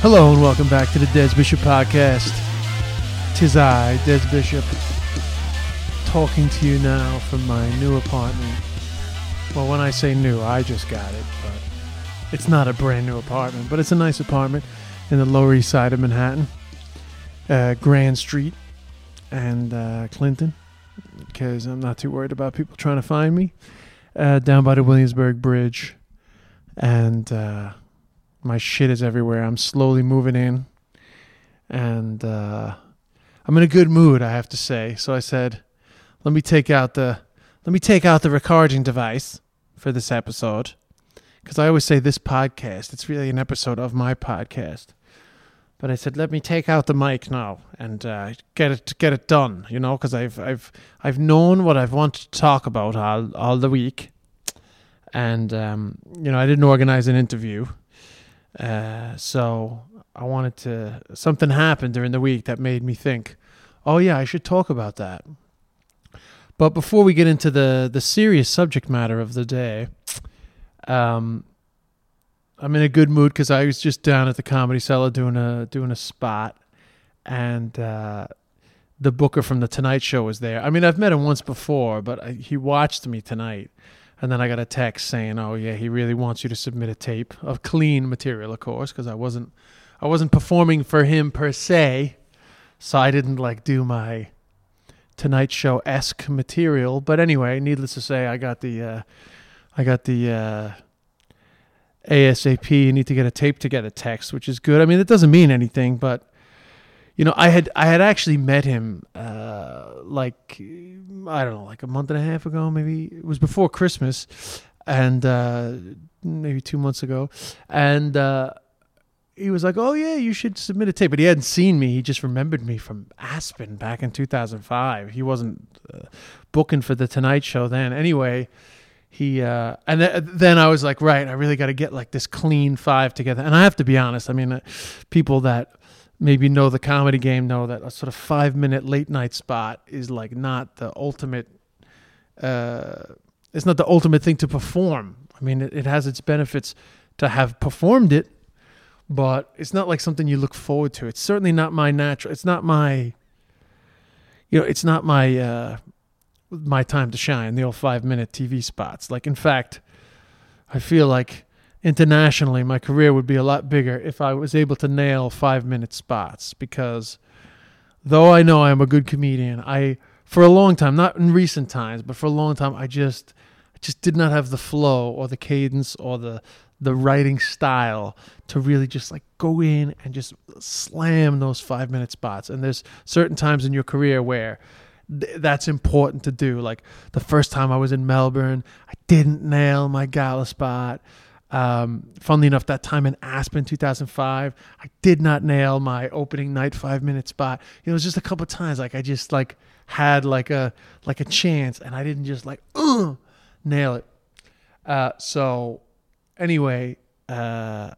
Hello and welcome back to the Des Bishop Podcast. Tis I, Des Bishop, talking to you now from my new apartment. Well, when I say new, I just got it, but it's not a brand new apartment, but it's a nice apartment in the Lower East Side of Manhattan, uh, Grand Street and uh, Clinton, because I'm not too worried about people trying to find me. Uh, down by the Williamsburg Bridge, and uh, my shit is everywhere. I'm slowly moving in, and uh, I'm in a good mood, I have to say. So I said, let me take out the let me take out the recording device for this episode because I always say this podcast. It's really an episode of my podcast. But I said, let me take out the mic now and uh, get it get it done. You know, because I've I've I've known what I've wanted to talk about all all the week, and um, you know I didn't organize an interview, uh, so I wanted to. Something happened during the week that made me think, oh yeah, I should talk about that. But before we get into the the serious subject matter of the day, um, I'm in a good mood because I was just down at the Comedy Cellar doing a doing a spot, and uh, the booker from the Tonight Show was there. I mean, I've met him once before, but I, he watched me tonight, and then I got a text saying, "Oh yeah, he really wants you to submit a tape of clean material, of course, because I wasn't I wasn't performing for him per se, so I didn't like do my." Tonight Show esque material. But anyway, needless to say, I got the uh, I got the uh, ASAP. You need to get a tape together text, which is good. I mean, it doesn't mean anything, but you know, I had I had actually met him uh, like I don't know, like a month and a half ago, maybe it was before Christmas, and uh, maybe two months ago, and. Uh, he was like, "Oh yeah, you should submit a tape," but he hadn't seen me. He just remembered me from Aspen back in 2005. He wasn't uh, booking for the Tonight Show then. Anyway, he uh, and th- then I was like, "Right, I really got to get like this clean five together." And I have to be honest. I mean, uh, people that maybe know the comedy game know that a sort of five minute late night spot is like not the ultimate. Uh, it's not the ultimate thing to perform. I mean, it, it has its benefits to have performed it but it's not like something you look forward to. It's certainly not my natural. It's not my, you know, it's not my uh, my time to shine. The old five minute TV spots. Like in fact, I feel like internationally my career would be a lot bigger if I was able to nail five minute spots because though I know I'm a good comedian, I for a long time, not in recent times, but for a long time, I just I just did not have the flow or the cadence or the the writing style to really just like go in and just slam those five minute spots. And there's certain times in your career where th- that's important to do. Like the first time I was in Melbourne, I didn't nail my gala spot. Um, funnily enough, that time in Aspen 2005, I did not nail my opening night five minute spot. You know, It was just a couple times like I just like had like a like a chance and I didn't just like nail it. Uh, so anyway, uh,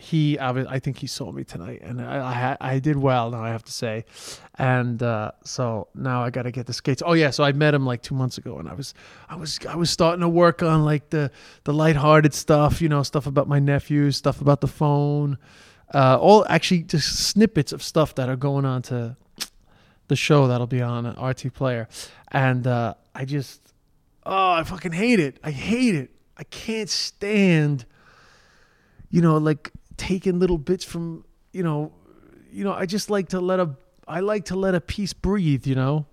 he I think he saw me tonight, and I I, I did well. Now I have to say, and uh, so now I got to get the skates. Oh yeah, so I met him like two months ago, and I was I was I was starting to work on like the the lighthearted stuff, you know, stuff about my nephews, stuff about the phone, uh, all actually just snippets of stuff that are going on to the show that'll be on RT Player, and uh, I just oh I fucking hate it. I hate it. I can't stand, you know, like taking little bits from, you know, you know, I just like to let a, I like to let a piece breathe, you know.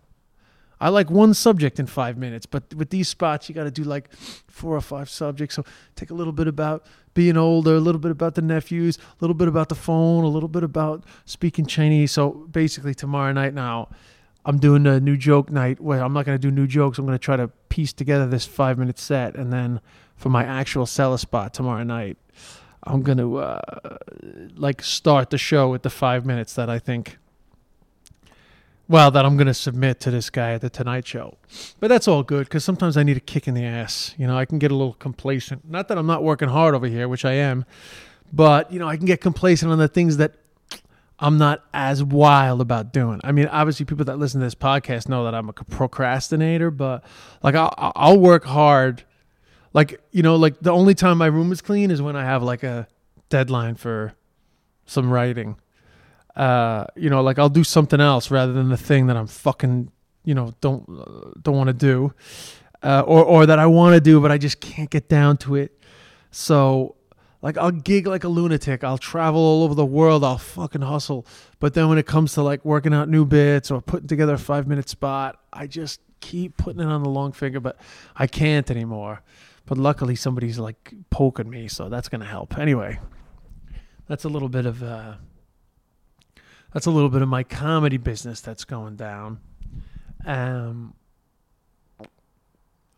I like one subject in five minutes, but with these spots, you got to do like four or five subjects. So take a little bit about being older, a little bit about the nephews, a little bit about the phone, a little bit about speaking Chinese. So basically, tomorrow night now, I'm doing a new joke night where I'm not going to do new jokes. I'm going to try to piece together this five minute set. And then for my actual Cellar spot tomorrow night, I'm going to uh, like start the show with the five minutes that I think, well, that I'm going to submit to this guy at the Tonight Show. But that's all good because sometimes I need a kick in the ass. You know, I can get a little complacent. Not that I'm not working hard over here, which I am, but, you know, I can get complacent on the things that I'm not as wild about doing. I mean, obviously, people that listen to this podcast know that I'm a procrastinator, but like I'll, I'll work hard. Like you know, like the only time my room is clean is when I have like a deadline for some writing. Uh, you know, like I'll do something else rather than the thing that I'm fucking, you know, don't uh, don't want to do, uh, or or that I want to do but I just can't get down to it. So like I'll gig like a lunatic. I'll travel all over the world. I'll fucking hustle. But then when it comes to like working out new bits or putting together a five minute spot, I just keep putting it on the long finger, but I can't anymore. But luckily somebody's like poking me, so that's gonna help. Anyway, that's a little bit of uh that's a little bit of my comedy business that's going down. Um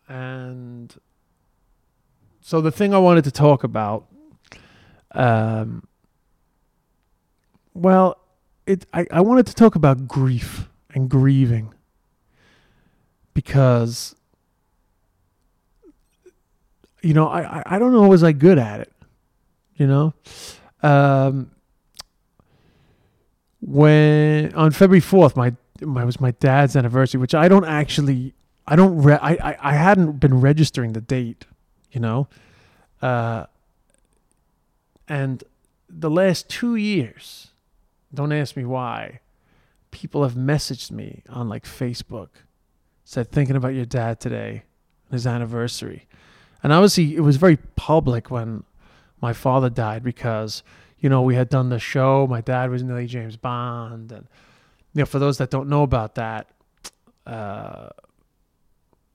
and so the thing I wanted to talk about um, well, it I, I wanted to talk about grief and grieving because you know I, I don't know was I good at it? You know? Um, when on February 4th my my was my dad's anniversary which I don't actually I don't re- I, I I hadn't been registering the date you know? Uh and the last two years, don't ask me why, people have messaged me on like Facebook, said, thinking about your dad today, his anniversary. And obviously, it was very public when my father died because, you know, we had done the show. My dad was nearly James Bond. And, you know, for those that don't know about that, uh,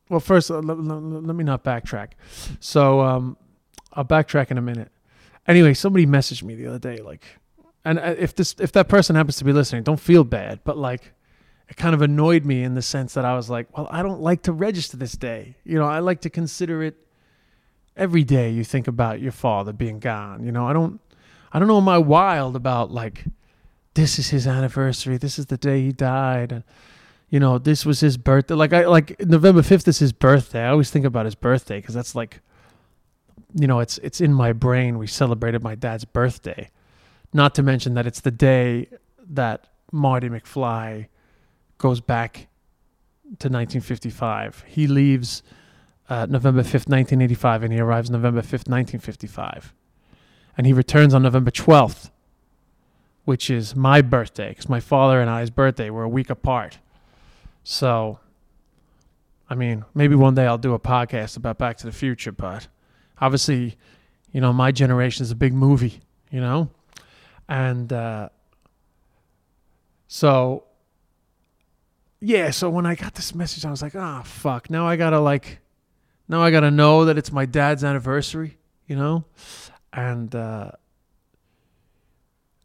well, first, let, let, let me not backtrack. So um, I'll backtrack in a minute. Anyway, somebody messaged me the other day, like, and uh, if this if that person happens to be listening, don't feel bad, but like, it kind of annoyed me in the sense that I was like, well, I don't like to register this day. You know, I like to consider it every day. You think about your father being gone. You know, I don't, I don't know. Am I wild about like, this is his anniversary. This is the day he died, and you know, this was his birthday. Like I like November fifth is his birthday. I always think about his birthday because that's like you know, it's it's in my brain. We celebrated my dad's birthday. Not to mention that it's the day that Marty McFly goes back to 1955. He leaves uh, November 5th, 1985, and he arrives November 5th, 1955. And he returns on November 12th, which is my birthday, because my father and I's birthday were a week apart. So, I mean, maybe one day I'll do a podcast about Back to the Future, but obviously, you know, my generation is a big movie, you know? And uh, so, yeah, so when I got this message, I was like, ah, oh, fuck. Now I gotta, like, now I gotta know that it's my dad's anniversary, you know? And, uh,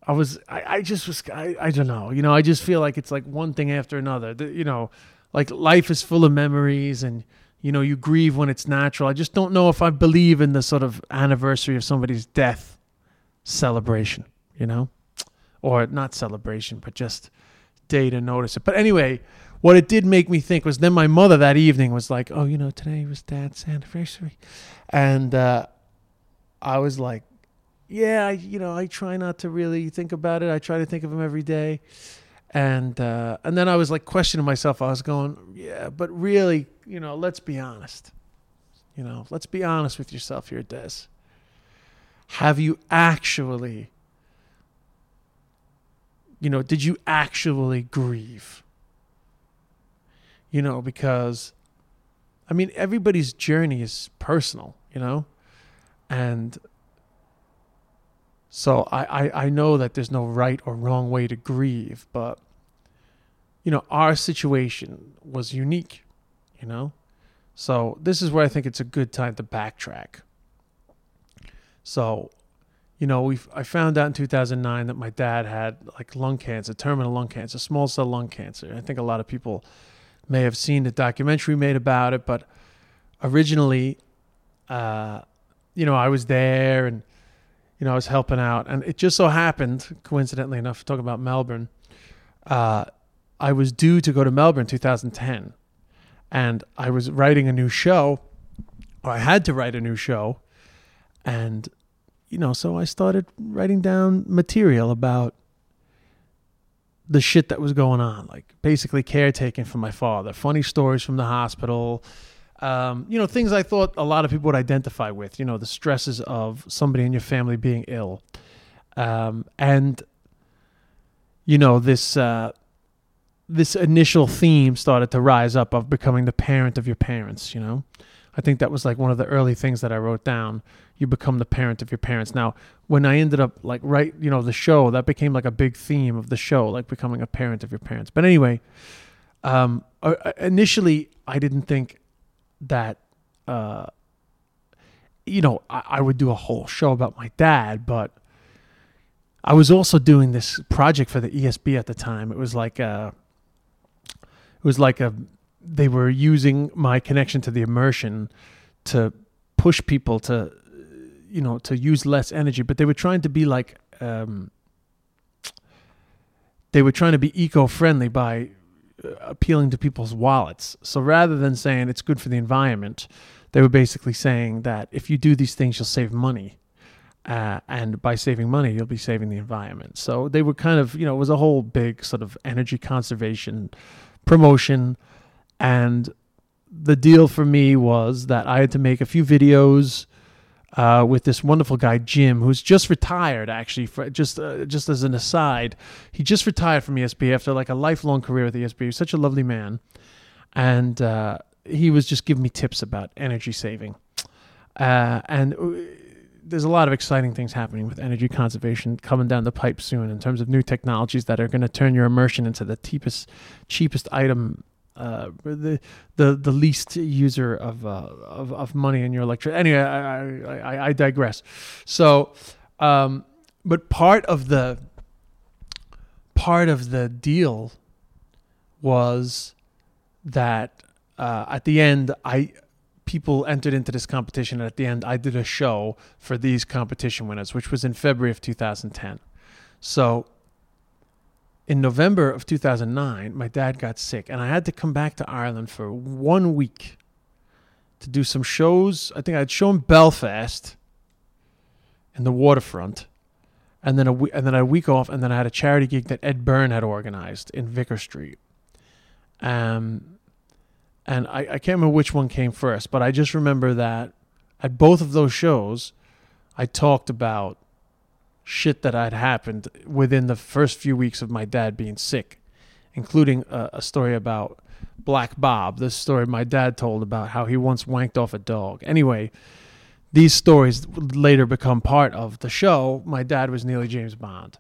I was, I, I just was, I, I don't know, you know, I just feel like it's like one thing after another. The, you know, like life is full of memories and you know, you grieve when it's natural. I just don't know if I believe in the sort of anniversary of somebody's death celebration, you know? Or not celebration, but just day to notice it. But anyway, what it did make me think was then my mother that evening was like, oh, you know, today was dad's anniversary. And uh, I was like, yeah, I, you know, I try not to really think about it. I try to think of him every day and uh, and then I was like questioning myself. I was going, yeah, but really, you know, let's be honest. You know, let's be honest with yourself here, Des. Have you actually, you know, did you actually grieve? You know, because, I mean, everybody's journey is personal, you know, and so I, I, I know that there's no right or wrong way to grieve, but you know, our situation was unique, you know? So this is where I think it's a good time to backtrack. So, you know, we I found out in 2009 that my dad had like lung cancer, terminal lung cancer, small cell lung cancer. I think a lot of people may have seen the documentary made about it, but originally, uh, you know, I was there and you know I was helping out, and it just so happened, coincidentally enough, talking about Melbourne. Uh, I was due to go to Melbourne 2010, and I was writing a new show, or I had to write a new show, and you know, so I started writing down material about the shit that was going on, like basically caretaking for my father, funny stories from the hospital, um, you know, things I thought a lot of people would identify with, you know, the stresses of somebody in your family being ill. Um, and, you know, this, uh, this initial theme started to rise up of becoming the parent of your parents, you know? I think that was like one of the early things that I wrote down. You become the parent of your parents. Now, when I ended up like right, you know, the show that became like a big theme of the show, like becoming a parent of your parents. But anyway, um, uh, uh, initially I didn't think that, uh, you know, I, I would do a whole show about my dad, but I was also doing this project for the ESB at the time. It was like a, it was like a they were using my connection to the immersion to push people to you know to use less energy but they were trying to be like um, they were trying to be eco-friendly by uh, appealing to people's wallets. So rather than saying it's good for the environment they were basically saying that if you do these things you'll save money uh, and by saving money you'll be saving the environment. So they were kind of you know it was a whole big sort of energy conservation promotion. And the deal for me was that I had to make a few videos uh, with this wonderful guy Jim, who's just retired. Actually, for, just uh, just as an aside, he just retired from ESB after like a lifelong career with ESB. He's such a lovely man, and uh, he was just giving me tips about energy saving. Uh, and uh, there's a lot of exciting things happening with energy conservation coming down the pipe soon in terms of new technologies that are going to turn your immersion into the cheapest cheapest item uh, the the the least user of uh, of, of money in your electric. Anyway, I, I, I digress. So, um, but part of the part of the deal was that uh, at the end, I people entered into this competition, and at the end, I did a show for these competition winners, which was in February of 2010. So in November of 2009, my dad got sick, and I had to come back to Ireland for one week to do some shows. I think I'd shown Belfast in the waterfront, and then a and then a week off, and then I had a charity gig that Ed Byrne had organized in Vicar Street. Um, and I, I can't remember which one came first, but I just remember that at both of those shows, I talked about shit that had happened within the first few weeks of my dad being sick, including a, a story about Black Bob, this story my dad told about how he once wanked off a dog. Anyway, these stories later become part of the show. My dad was nearly James Bond.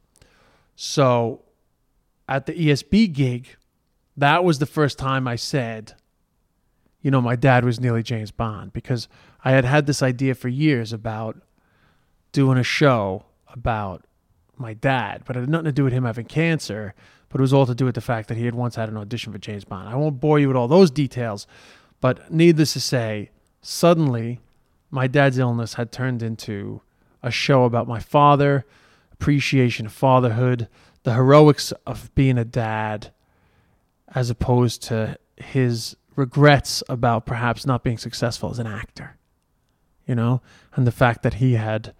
So at the ESB gig, that was the first time I said, you know, my dad was nearly James Bond because I had had this idea for years about doing a show about my dad, but it had nothing to do with him having cancer, but it was all to do with the fact that he had once had an audition for James Bond. I won't bore you with all those details, but needless to say, suddenly my dad's illness had turned into a show about my father, appreciation of fatherhood, the heroics of being a dad, as opposed to his regrets about perhaps not being successful as an actor, you know, and the fact that he had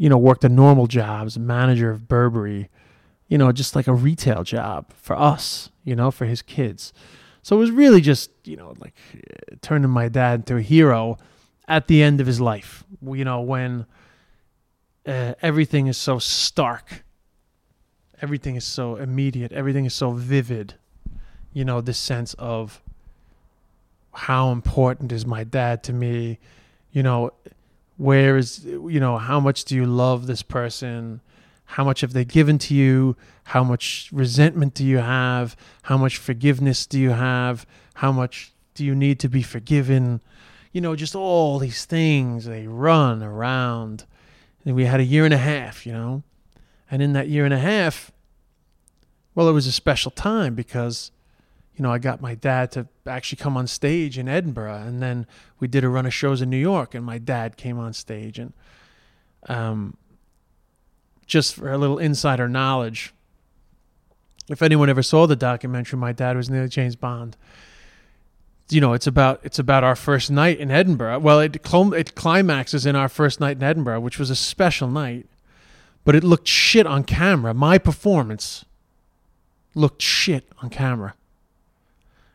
you know, worked a normal job as a manager of Burberry, you know, just like a retail job for us, you know, for his kids. So it was really just, you know, like turning my dad into a hero at the end of his life, you know, when uh, everything is so stark, everything is so immediate, everything is so vivid, you know, this sense of how important is my dad to me, you know, where is you know how much do you love this person? How much have they given to you? How much resentment do you have? How much forgiveness do you have? How much do you need to be forgiven? You know just all these things they run around. And we had a year and a half, you know. And in that year and a half, well, it was a special time because, you know, I got my dad to actually come on stage in Edinburgh, and then we did a run of shows in New York, and my dad came on stage, and um, just for a little insider knowledge, if anyone ever saw the documentary, my dad was nearly James Bond. You know, it's about it's about our first night in Edinburgh. Well, it it climaxes in our first night in Edinburgh, which was a special night, but it looked shit on camera. My performance looked shit on camera.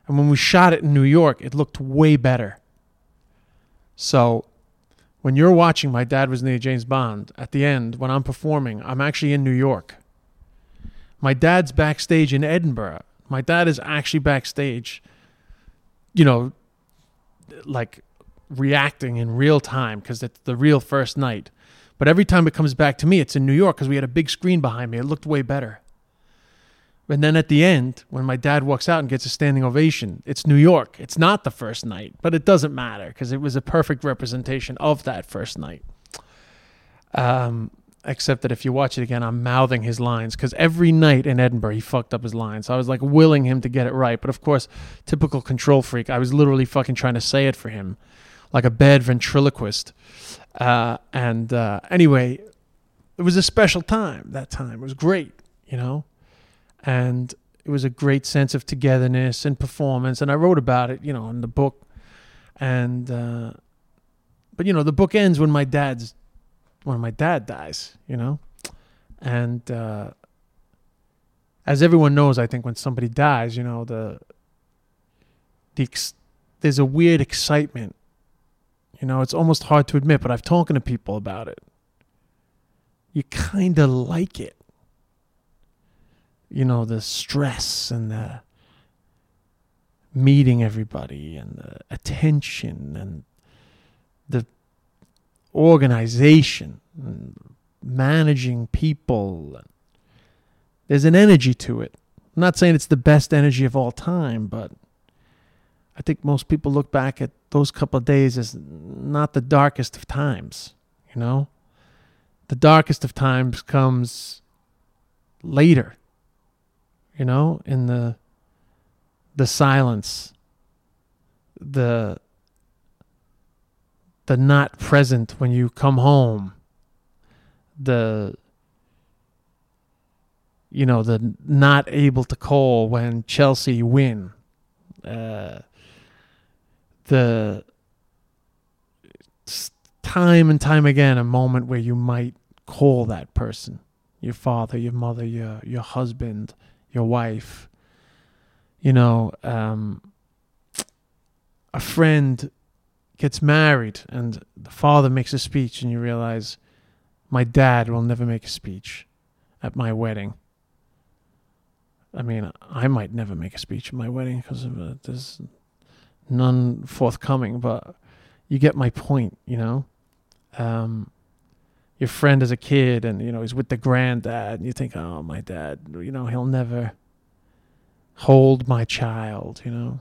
And when we shot it in New York, it looked way better. So when you're watching My Dad Was Near James Bond, at the end, when I'm performing, I'm actually in New York. My dad's backstage in Edinburgh. My dad is actually backstage, you know, like reacting in real time because it's the real first night. But every time it comes back to me, it's in New York because we had a big screen behind me. It looked way better. And then at the end, when my dad walks out and gets a standing ovation, it's New York. It's not the first night, but it doesn't matter because it was a perfect representation of that first night. Um, except that if you watch it again, I'm mouthing his lines because every night in Edinburgh he fucked up his lines. So I was like willing him to get it right, but of course, typical control freak. I was literally fucking trying to say it for him, like a bad ventriloquist. Uh, and uh, anyway, it was a special time. That time it was great, you know and it was a great sense of togetherness and performance. And I wrote about it, you know, in the book. And uh, but you know, the book ends when my dad's when my dad dies, you know, and uh, as everyone knows, I think when somebody dies, you know, the the ex- there's a weird excitement. You know, it's almost hard to admit, but I've talking to people about it. You kind of like it you know, the stress and the meeting everybody and the attention and the organization and managing people. There's an energy to it. I'm not saying it's the best energy of all time, but I think most people look back at those couple of days as not the darkest of times, you know? The darkest of times comes later you know, in the the silence, the the not present when you come home, the you know, the not able to call when Chelsea win. Uh, the time and time again a moment where you might call that person your father your mother your your husband your wife, you know, um, a friend gets married and the father makes a speech and you realize my dad will never make a speech at my wedding. I mean, I might never make a speech at my wedding because there's none forthcoming, but you get my point, you know? Um, your friend as a kid and you know he's with the granddad and you think oh my dad you know he'll never hold my child you know?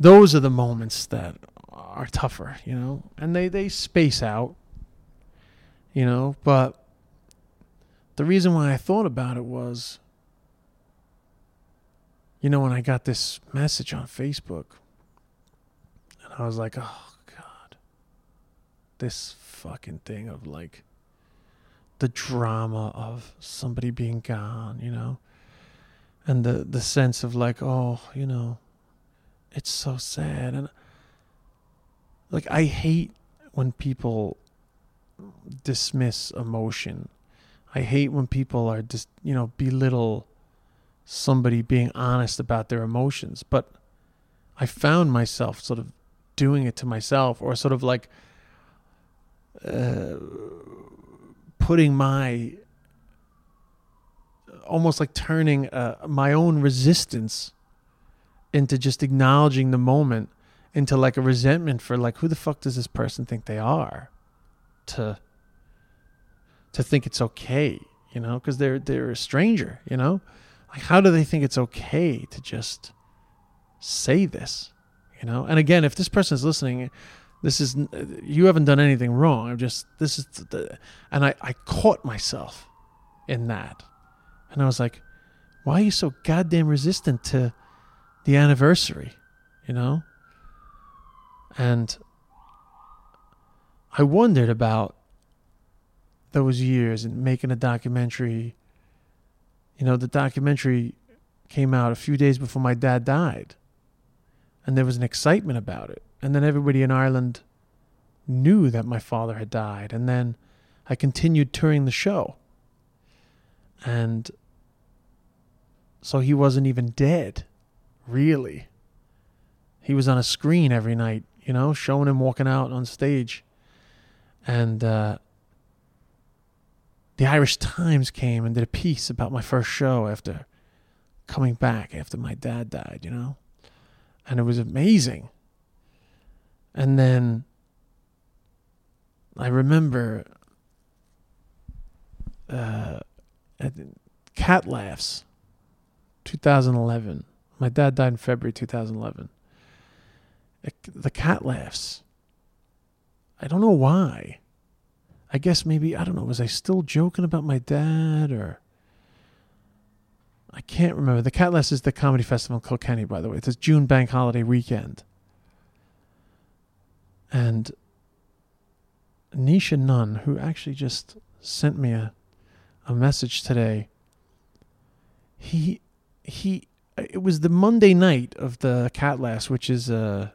Those are the moments that are tougher you know? And they they space out you know? But the reason why i thought about it was you know when i got this message on facebook and i was like oh this fucking thing of like the drama of somebody being gone, you know, and the the sense of like, oh, you know, it's so sad, and like I hate when people dismiss emotion. I hate when people are just you know belittle somebody being honest about their emotions, but I found myself sort of doing it to myself, or sort of like uh, putting my almost like turning uh, my own resistance into just acknowledging the moment into like a resentment for like who the fuck does this person think they are? To to think it's okay you know? Because they're they're a stranger you know? Like how do they think it's okay to just say this you know? And again if this person is listening This is you haven't done anything wrong. I'm just this is the, and I I caught myself in that, and I was like, why are you so goddamn resistant to the anniversary, you know? And I wondered about those years and making a documentary. You know, the documentary came out a few days before my dad died. And there was an excitement about it. And then everybody in Ireland knew that my father had died. And then I continued touring the show. And so he wasn't even dead, really. He was on a screen every night, you know, showing him walking out on stage. And uh, the Irish Times came and did a piece about my first show after coming back after my dad died, you know? And it was amazing. And then I remember uh, Cat Laughs, 2011. My dad died in February 2011. The Cat Laughs. I don't know why. I guess maybe, I don't know, was I still joking about my dad or. I can't remember. The Cat Laughs is the comedy festival in Kilkenny, by the way. It's a June bank holiday weekend. And Nisha Nunn, who actually just sent me a, a message today, he he it was the Monday night of the Cat Laughs, which is uh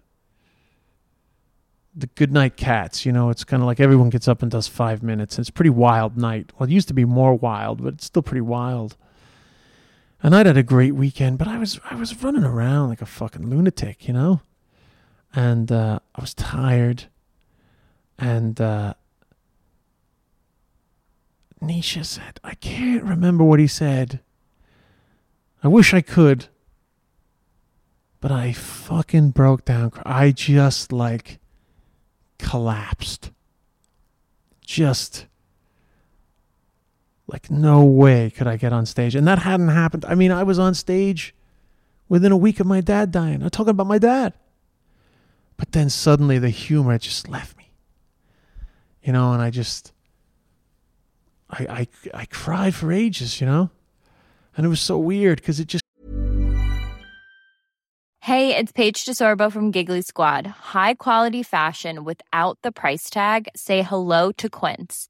the Good Night Cats. You know, it's kind of like everyone gets up and does five minutes. It's a pretty wild night. Well, it used to be more wild, but it's still pretty wild. And I'd had a great weekend, but I was I was running around like a fucking lunatic, you know, and uh, I was tired. And uh, Nisha said, I can't remember what he said. I wish I could, but I fucking broke down. I just like collapsed. Just like no way could I get on stage. And that hadn't happened. I mean, I was on stage within a week of my dad dying. I'm talking about my dad. But then suddenly the humor just left me. You know, and I just I I I cried for ages, you know? And it was so weird because it just Hey, it's Paige DeSorbo from Giggly Squad. High quality fashion without the price tag. Say hello to Quince.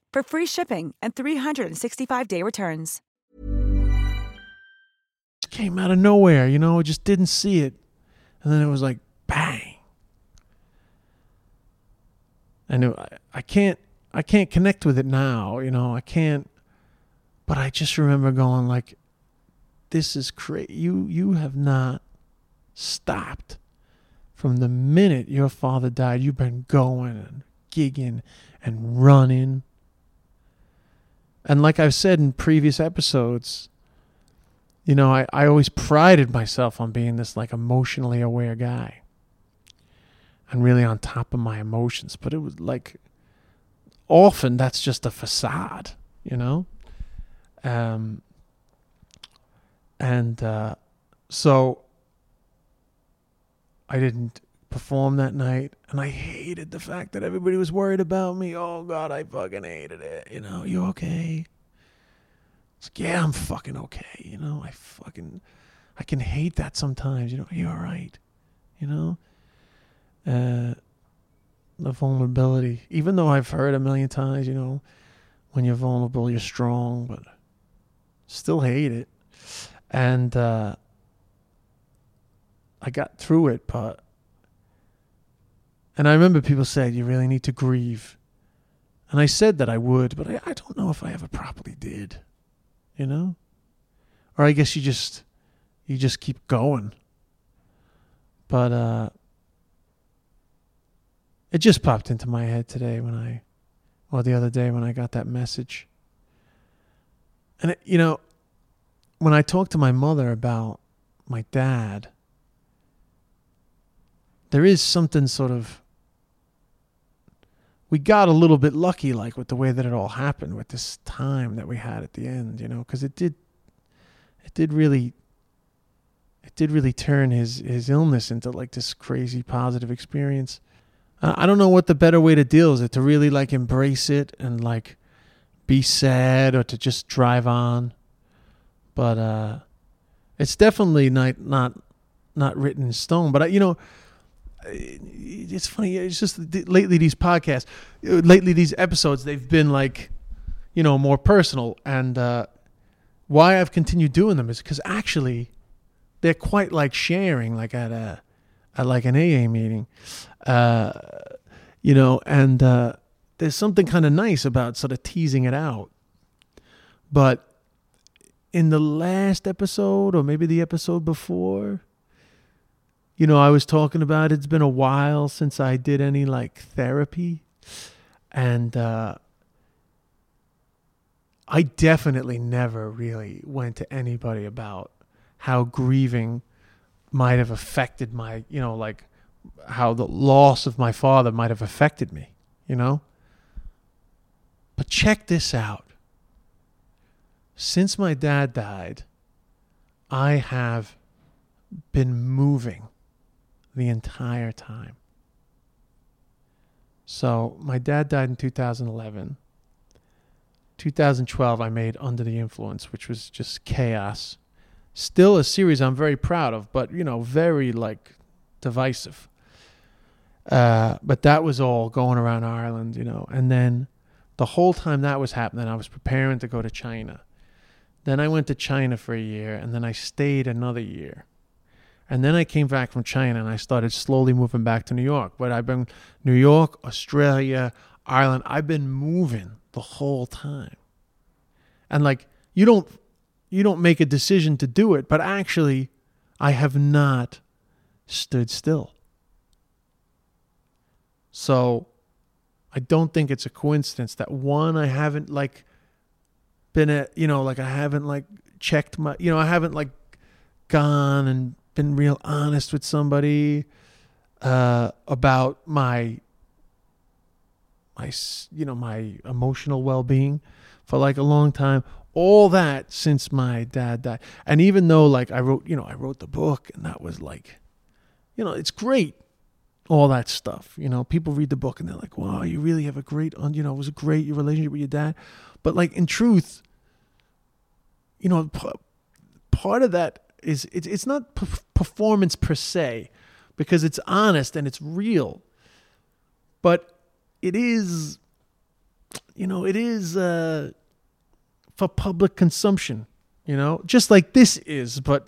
for free shipping and 365-day returns. Came out of nowhere, you know, I just didn't see it. And then it was like bang. I knew I, I can't I can't connect with it now, you know. I can't but I just remember going like, "This is crazy. You you have not stopped from the minute your father died. You've been going and gigging and running." And like I've said in previous episodes, you know, I, I always prided myself on being this like emotionally aware guy and really on top of my emotions. But it was like often that's just a facade, you know? Um, and uh, so I didn't perform that night, and I hated the fact that everybody was worried about me. Oh God, I fucking hated it. You know, you okay? It's like, yeah, I'm fucking okay. You know, I fucking, I can hate that sometimes. You know, you're you all right? You know, uh, the vulnerability. Even though I've heard a million times, you know, when you're vulnerable, you're strong, but still hate it. And uh, I got through it, but and I remember people said you really need to grieve. And I said that I would, but I, I don't know if I ever properly did. You know? Or I guess you just you just keep going. But uh it just popped into my head today when I or the other day when I got that message. And it, you know, when I talked to my mother about my dad, there is something sort of we got a little bit lucky like with the way that it all happened with this time that we had at the end you know because it did it did really it did really turn his his illness into like this crazy positive experience. I don't know what the better way to deal is it to really like embrace it and like be sad or to just drive on. But uh it's definitely not not not written in stone. But I, you know it's funny. It's just lately these podcasts, uh, lately these episodes, they've been like, you know, more personal. And uh, why I've continued doing them is because actually, they're quite like sharing, like at a, at like an AA meeting, uh, you know. And uh, there's something kind of nice about sort of teasing it out. But in the last episode, or maybe the episode before you know, I was talking about it's been a while since I did any like therapy. And uh, I definitely never really went to anybody about how grieving might have affected my, you know, like how the loss of my father might have affected me, you know? But check this out. Since my dad died, I have been moving the entire time. So my dad died in 2011. 2012, I made Under the Influence, which was just chaos. Still a series I'm very proud of, but you know, very like divisive. Uh, but that was all going around Ireland, you know. And then the whole time that was happening, I was preparing to go to China. Then I went to China for a year, and then I stayed another year. And then I came back from China and I started slowly moving back to New York. But I've been New York, Australia, Ireland. I've been moving the whole time. And like you don't you don't make a decision to do it, but actually I have not stood still. So I don't think it's a coincidence that one I haven't like been at you know like I haven't like checked my you know I haven't like gone and been real honest with somebody uh, about my my you know my emotional well-being for like a long time. All that since my dad died. And even though like i wrote you know i wrote the book and that was like you know it's great all that stuff you know. People read the book and they're like wow you really have a great you know it was a great your relationship with your dad. But like in truth you know part of that is it's it's not p- performance per se because it's honest and it's real. But it is you know it is uh, for public consumption you know? Just like this is but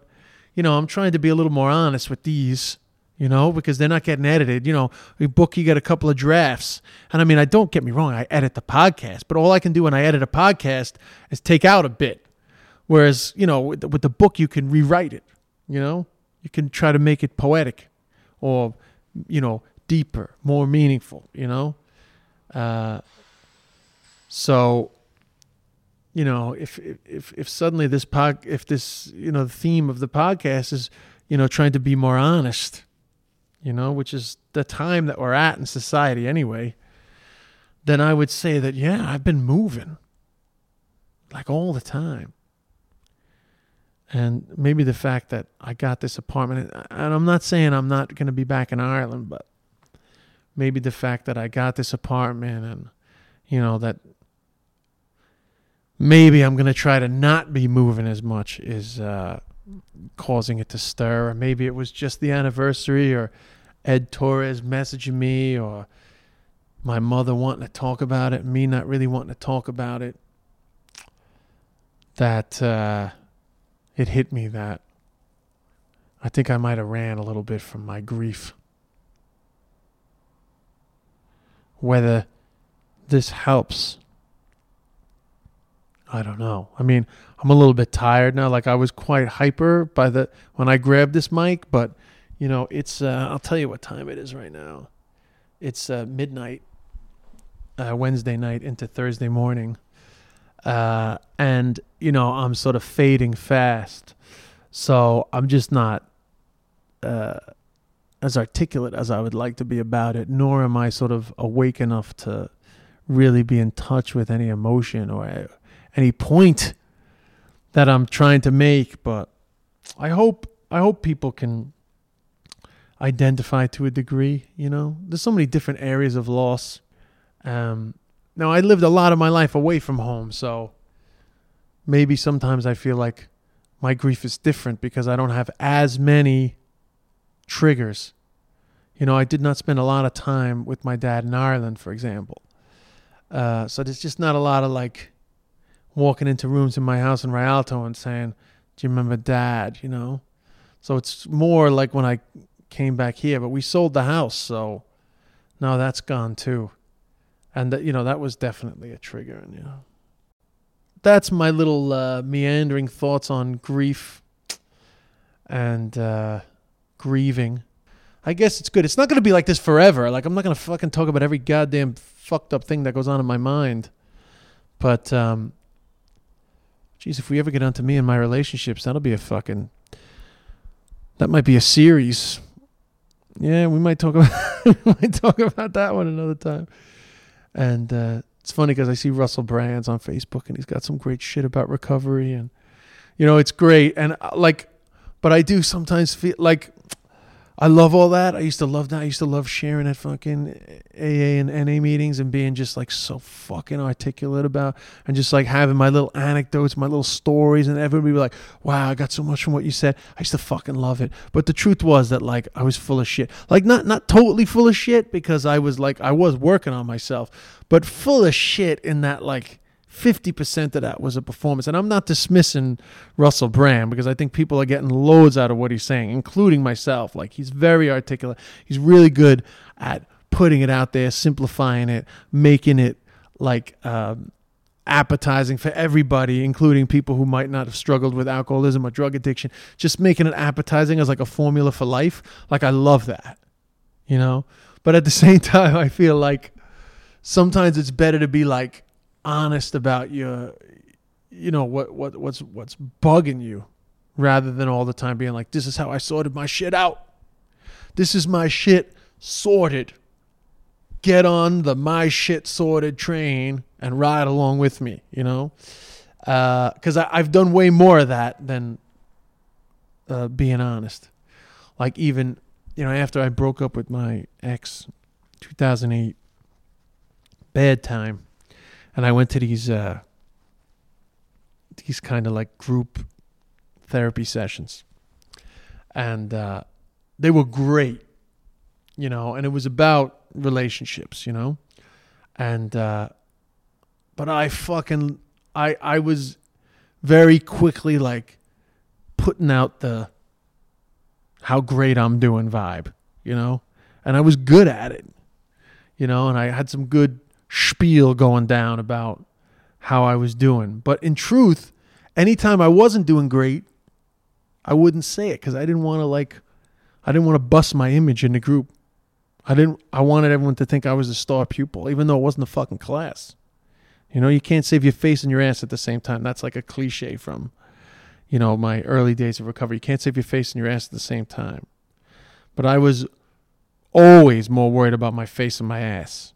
you know i'm trying to be a little more honest with these you know? Because they're not getting edited. You know a book you get a couple of drafts. And i mean i don't get me wrong i edit the podcast but all i can do when i edit a podcast is take out a bit Whereas, you know, with the, with the book, you can rewrite it. You know, you can try to make it poetic or, you know, deeper, more meaningful, you know? Uh, so, you know, if, if, if suddenly this pod, if this, you know, the theme of the podcast is, you know, trying to be more honest, you know, which is the time that we're at in society anyway, then I would say that, yeah, I've been moving like all the time and maybe the fact that I got this apartment, and I'm not saying I'm not going to be back in Ireland, but maybe the fact that I got this apartment and, you know, that maybe I'm going to try to not be moving as much is uh, causing it to stir. Or maybe it was just the anniversary or Ed Torres messaging me or, my mother wanting to talk about it, me not really wanting to talk about it, that uh, it hit me that I think I might have ran a little bit from my grief. Whether this helps, I don't know. I mean, I'm a little bit tired now. Like I was quite hyper by the when I grabbed this mic, but you know, it's uh, I'll tell you what time it is right now. It's uh, midnight, uh, Wednesday night into Thursday morning, uh, and you know I'm sort of fading fast, so I'm just not uh, as articulate as I would like to be about it. Nor am I sort of awake enough to really be in touch with any emotion or any point that I'm trying to make, but I hope I hope people can identify to a degree. You know, there's so many different areas of loss. Um, now I lived a lot of my life away from home, so maybe sometimes I feel like my grief is different because I don't have as many triggers. You know, I did not spend a lot of time with my dad in Ireland, for example. Uh, so there's just not a lot of like walking into rooms in my house in Rialto and saying, "Do you remember Dad?" You know. So it's more like when I came back here, but we sold the house, so now that's gone too, and that you know that was definitely a trigger, and you know. That's my little uh, meandering thoughts on grief and uh, grieving. I guess it's good. It's not going to be like this forever. Like I'm not going to fucking talk about every goddamn fucked up thing that goes on in my mind. But um, Geez, if we ever get onto me and my relationships, that'll be a fucking. That might be a series. Yeah, we might talk about we might talk about that one another time. And uh, it's funny because I see Russell Brands on Facebook and he's got some great shit about recovery and you know it's great. And uh, like, but I do sometimes feel like I love all that. I used to love that. I used to love sharing at fucking AA and NA meetings and being just like so fucking articulate about and just like having my little anecdotes, my little stories, and everybody be like, "Wow, I got so much from what you said." I used to fucking love it. But the truth was that like I was full of shit. Like not not totally full of shit because I was like I was working on myself, but full of shit in that like 50% of that was a performance. And I'm not dismissing Russell Brand because I think people are getting loads out of what he's saying, including myself. Like he's very articulate. He's really good at putting it out there, simplifying it, making it like um, appetizing for everybody, including people who might not have struggled with alcoholism or drug addiction. Just making it appetizing as like a formula for life. Like I love that, you know? But at the same time, I feel like sometimes it's better to be like, honest about your you know what what what's what's bugging you rather than all the time being like this is how I sorted my shit out. This is my shit sorted. Get on the my shit sorted train and ride along with me, you know? Because uh, I've done way more of that than uh, being honest. Like, even, you know, after I broke up with my ex, 2008, bad time and I went to these uh, these kind of like group therapy sessions, and uh, they were great, you know. And it was about relationships, you know, and uh, but I fucking I I was very quickly like putting out the how great I'm doing vibe, you know, and I was good at it, you know, and I had some good spiel going down about how I was doing. But in truth, anytime I wasn't doing great, I wouldn't say it because I didn't want to like, I didn't want to bust my image in the group. I didn't. I wanted everyone to think I was a star pupil, even though it wasn't a fucking class. You know, you can't save your face and your ass at the same time. That's like a cliche from, you know, my early days of recovery. You can't save your face and your ass at the same time. But I was always more worried about my face and my ass.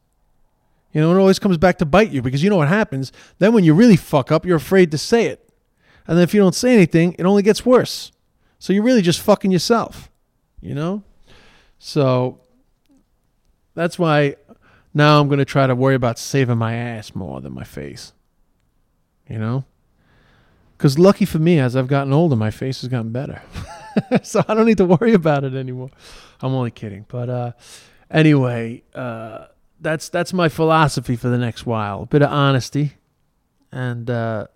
You know, it always comes back to bite you because you know what happens. Then when you really fuck up, you're afraid to say it. And then if you don't say anything, it only gets worse. So you're really just fucking yourself, you know? So that's why now I'm going to try to worry about saving my ass more than my face, you know? Because lucky for me, as I've gotten older, my face has gotten better. so I don't need to worry about it anymore. I'm only kidding. But uh, anyway, uh, that's that's my philosophy for the next while. A bit of honesty, and uh,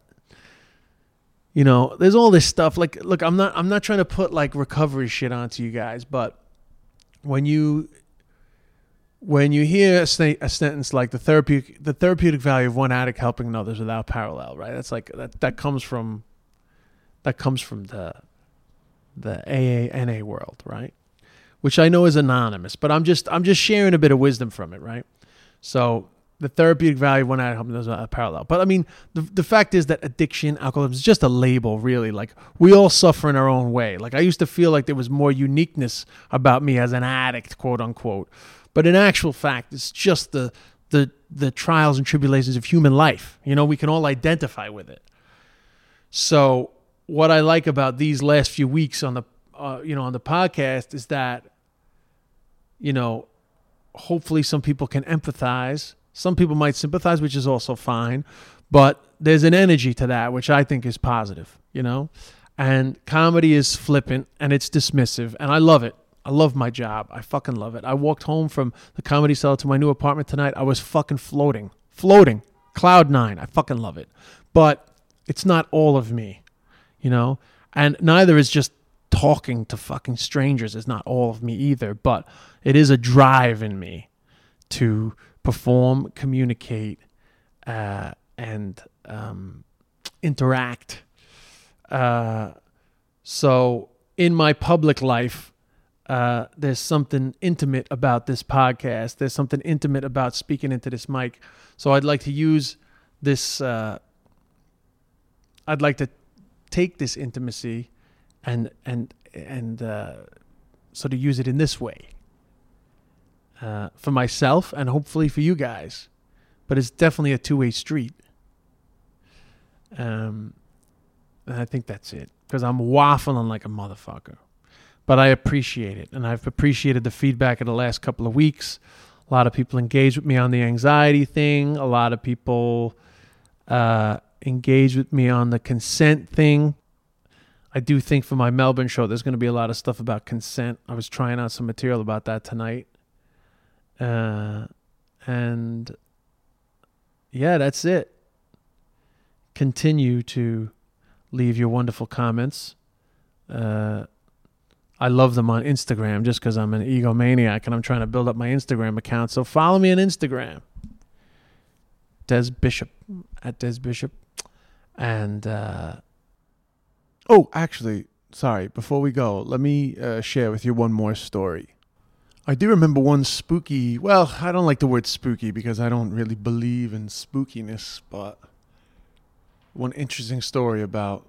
you know, there's all this stuff. Like, look, I'm not I'm not trying to put like recovery shit onto you guys, but when you when you hear a, st- a sentence like the therapeutic the therapeutic value of one addict helping others without parallel, right? That's like that that comes from that comes from the the AANA world, right? Which I know is anonymous, but I'm just I'm just sharing a bit of wisdom from it, right? So the therapeutic value of one addict helping without parallel. But I mean, the the fact is that addiction, alcoholism is just a label, really. Like we all suffer in our own way. Like I used to feel like there was more uniqueness about me as an addict, quote unquote but in actual fact, it's just the the the trials and tribulations of human life. You know, we can all identify with it. So, what I like about these last few weeks on the uh, you know on the podcast is that you know, hopefully some people can empathize. Some people might sympathize, which is also fine, but there's an energy to that which I think is positive, you know? And comedy is flippant and it's dismissive and I love it. I love my job. I fucking love it. I walked home from the Comedy Cellar to my new apartment tonight. I was fucking floating, floating, cloud nine. I fucking love it. But it's not all of me, you know? And neither is just talking to fucking strangers is not all of me either, but it is a drive in me to perform, communicate, uh, and um, interact. Uh, so in my public life, uh, there's something intimate about this podcast. There's something intimate about speaking into this mic. So I'd like to use this. Uh, I'd like to take this intimacy and and and uh, sort of use it in this way uh, for myself and hopefully for you guys. But it's definitely a two-way street. Um, and I think that's it because I'm waffling like a motherfucker but I appreciate it. And I've appreciated the feedback in the last couple of weeks. A lot of people engage with me on the anxiety thing. A lot of people uh, engage with me on the consent thing. I do think for my Melbourne show, there's going to be a lot of stuff about consent. I was trying out some material about that tonight. Uh, and yeah, that's it. Continue to leave your wonderful comments. Uh, I love them on Instagram just because I'm an egomaniac and I'm trying to build up my Instagram account. So follow me on Instagram, Des Bishop at Des Bishop, and uh, oh, actually, sorry. Before we go, let me uh, share with you one more story. I do remember one spooky. Well, I don't like the word spooky because I don't really believe in spookiness, but one interesting story about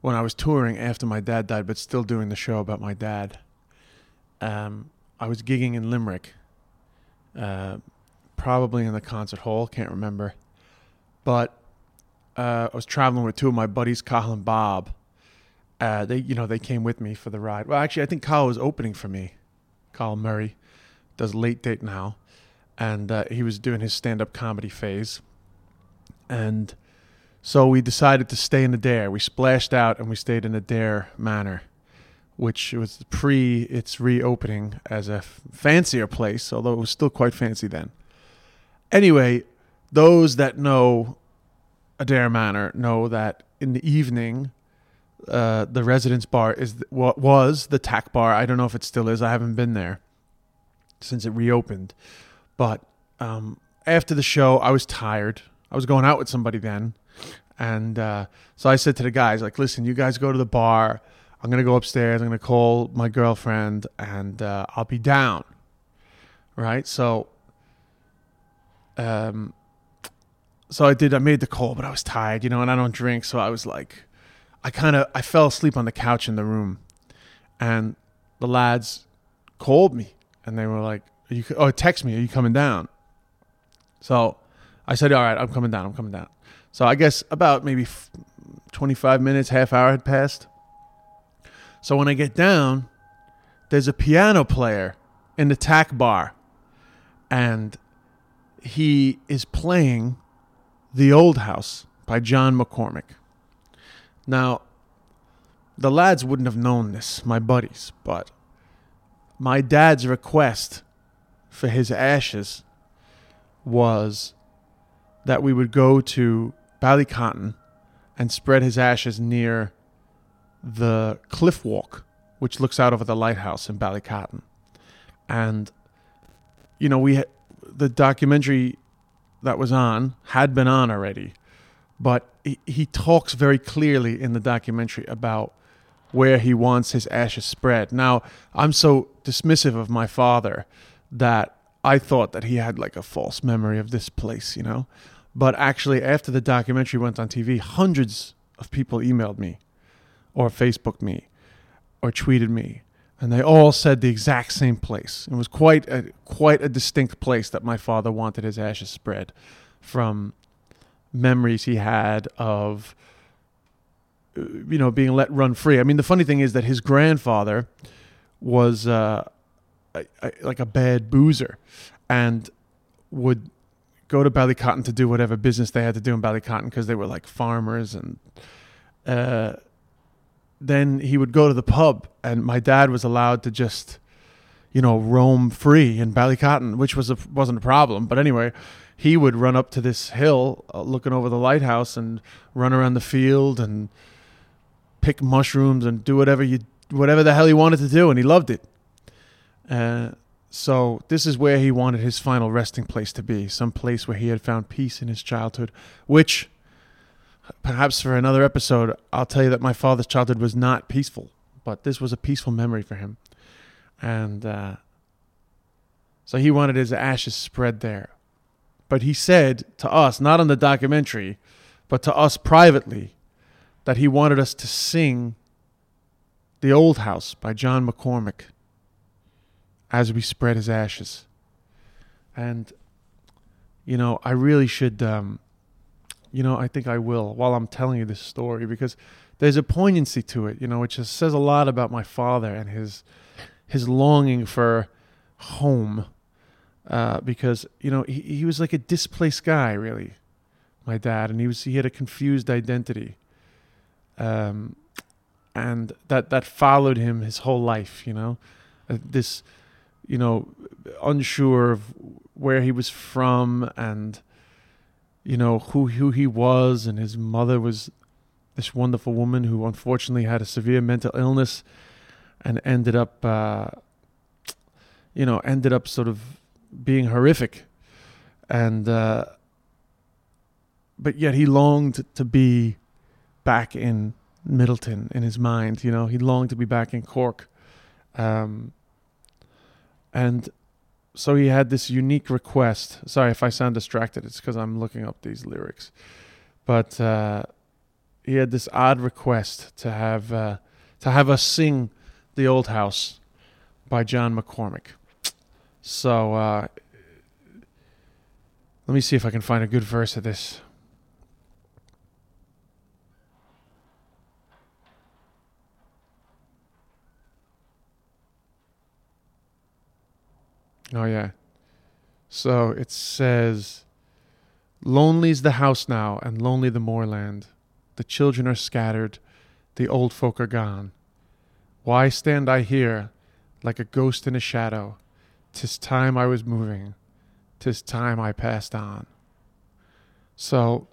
when I was touring after my dad died, but still doing the show about my dad. Um, I was gigging in Limerick, uh, probably in the concert hall, can't remember. But uh, I was traveling with two of my buddies, Kyle and Bob. Uh, they, you know, they came with me for the ride. Well, actually, I think Kyle was opening for me. Kyle Murray does late date now, and uh, he was doing his stand-up comedy phase. And so we decided to stay in Adare. We splashed out and we stayed in Adare Manor, which was pre its reopening as a f- fancier place, although it was still quite fancy then. Anyway, those that know Adair Manor know that in the evening, uh, the residence bar is what was the tack bar. I don't know if it still is. I haven't been there since it reopened, but um, after the show, I was tired. I was going out with somebody then, and uh, so I said to the guys, like, listen, you guys go to the bar. I'm gonna go upstairs. I'm gonna call my girlfriend, and uh, I'll be down. Right. So, um, so I did. I made the call, but I was tired, you know, and I don't drink, so I was like, I kind of I fell asleep on the couch in the room, and the lads called me, and they were like, "Are you?" Oh, text me. Are you coming down? So I said, "All right, I'm coming down. I'm coming down." So I guess about maybe 25 minutes, half hour had passed. So when I get down, there's a piano player in the tack bar, and he is playing The Old House by John McCormack. Now, the lads wouldn't have known this, my buddies, but my dad's request for his ashes was that we would go to Ballycotton and spread his ashes near the cliff walk, which looks out over the lighthouse in Ballycotton. And, you know, we the documentary that was on had been on already, but he, he talks very clearly in the documentary about where he wants his ashes spread. Now, I'm so dismissive of my father that I thought that he had like a false memory of this place, you know. But actually, after the documentary went on TV, hundreds of people emailed me, or Facebooked me, or tweeted me, and they all said the exact same place. It was quite a quite a distinct place that my father wanted his ashes spread, from memories he had of you know being let run free. I mean, the funny thing is that his grandfather was uh, a, a, like a bad boozer, and would go to Ballycotton to do whatever business they had to do in Ballycotton because they were like farmers and. Uh, then he would go to the pub, and my dad was allowed to just, you know, roam free in Ballycotton, which was a, wasn't a problem. But anyway, he would run up to this hill, uh, looking over the lighthouse, and run around the field and pick mushrooms and do whatever you whatever the hell he wanted to do, and he loved it. Uh, so this is where he wanted his final resting place to be, some place where he had found peace in his childhood, which perhaps for another episode, I'll tell you that my father's childhood was not peaceful, but this was a peaceful memory for him. And uh, so he wanted his ashes spread there. But he said to us, not on the documentary, but to us privately, that he wanted us to sing The Old House by John McCormack as we spread his ashes. And, you know, I really should, um, you know, I think I will while I'm telling you this story because there's a poignancy to it, you know, which just says a lot about my father and his his longing for home. Uh, because you know he, he was like a displaced guy, really, my dad, and he was he had a confused identity um, and that that followed him his whole life. You know, uh, this, you know, unsure of where he was from and you know who who he was, and his mother was this wonderful woman who unfortunately had a severe mental illness and ended up, uh, you know, ended up sort of being horrific, and uh, but yet he longed to be back in Midleton in his mind. You know, he longed to be back in Cork. Um, and so he had this unique request. Sorry if I sound distracted, it's because I'm looking up these lyrics. But uh, he had this odd request to have uh, to have us sing "The Old House" by John McCormack. So uh, let me see if I can find a good verse of this. Oh, yeah. So it says, Lonely's the house now, and lonely the moorland. The children are scattered, the old folk are gone. Why stand I here like a ghost in a shadow? Tis time I was moving, tis time I passed on. So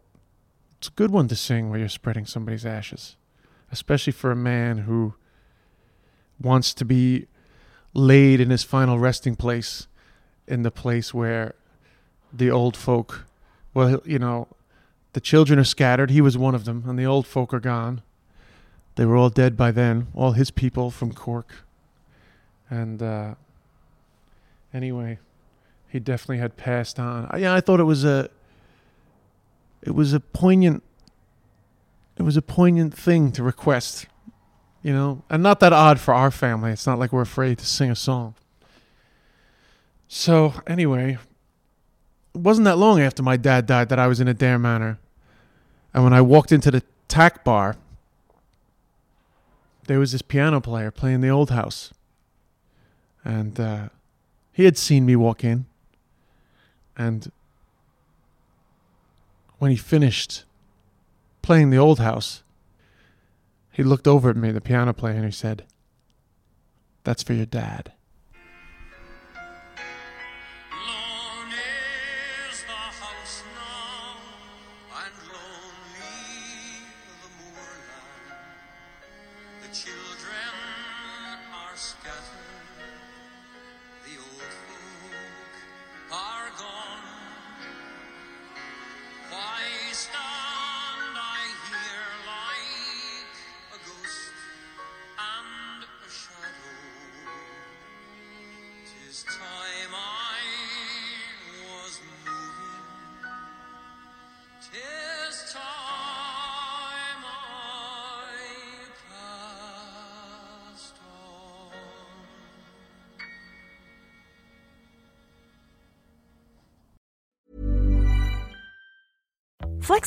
it's a good one to sing where you're spreading somebody's ashes, especially for a man who wants to be laid in his final resting place in the place where the old folk, well, you know, the children are scattered. He was one of them, and the old folk are gone. They were all dead by then, all his people from Cork. And uh, anyway, he definitely had passed on. I, yeah, I thought it was a, it was a poignant, it was a poignant thing to request, you know, and not that odd for our family. It's not like we're afraid to sing a song. So, anyway, it wasn't that long after my dad died that I was in Adare Manor. And when I walked into the tack bar, there was this piano player playing the old house. And uh, he had seen me walk in. And when he finished playing the old house, he looked over at me, the piano player, and he said, That's for your dad.